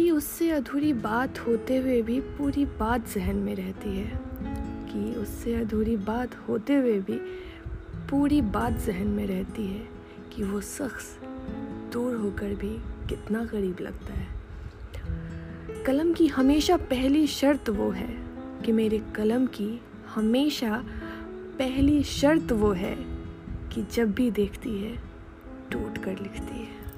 कि उससे अधूरी बात होते हुए भी पूरी बात जहन में रहती है। कि उससे अधूरी बात होते हुए भी पूरी बात जहन में रहती है कि वो शख्स दूर होकर भी कितना करीब लगता है। कलम की हमेशा पहली शर्त वो है कि मेरे कलम की हमेशा पहली शर्त वो है कि जब भी देखती है, टूट कर लिखती है।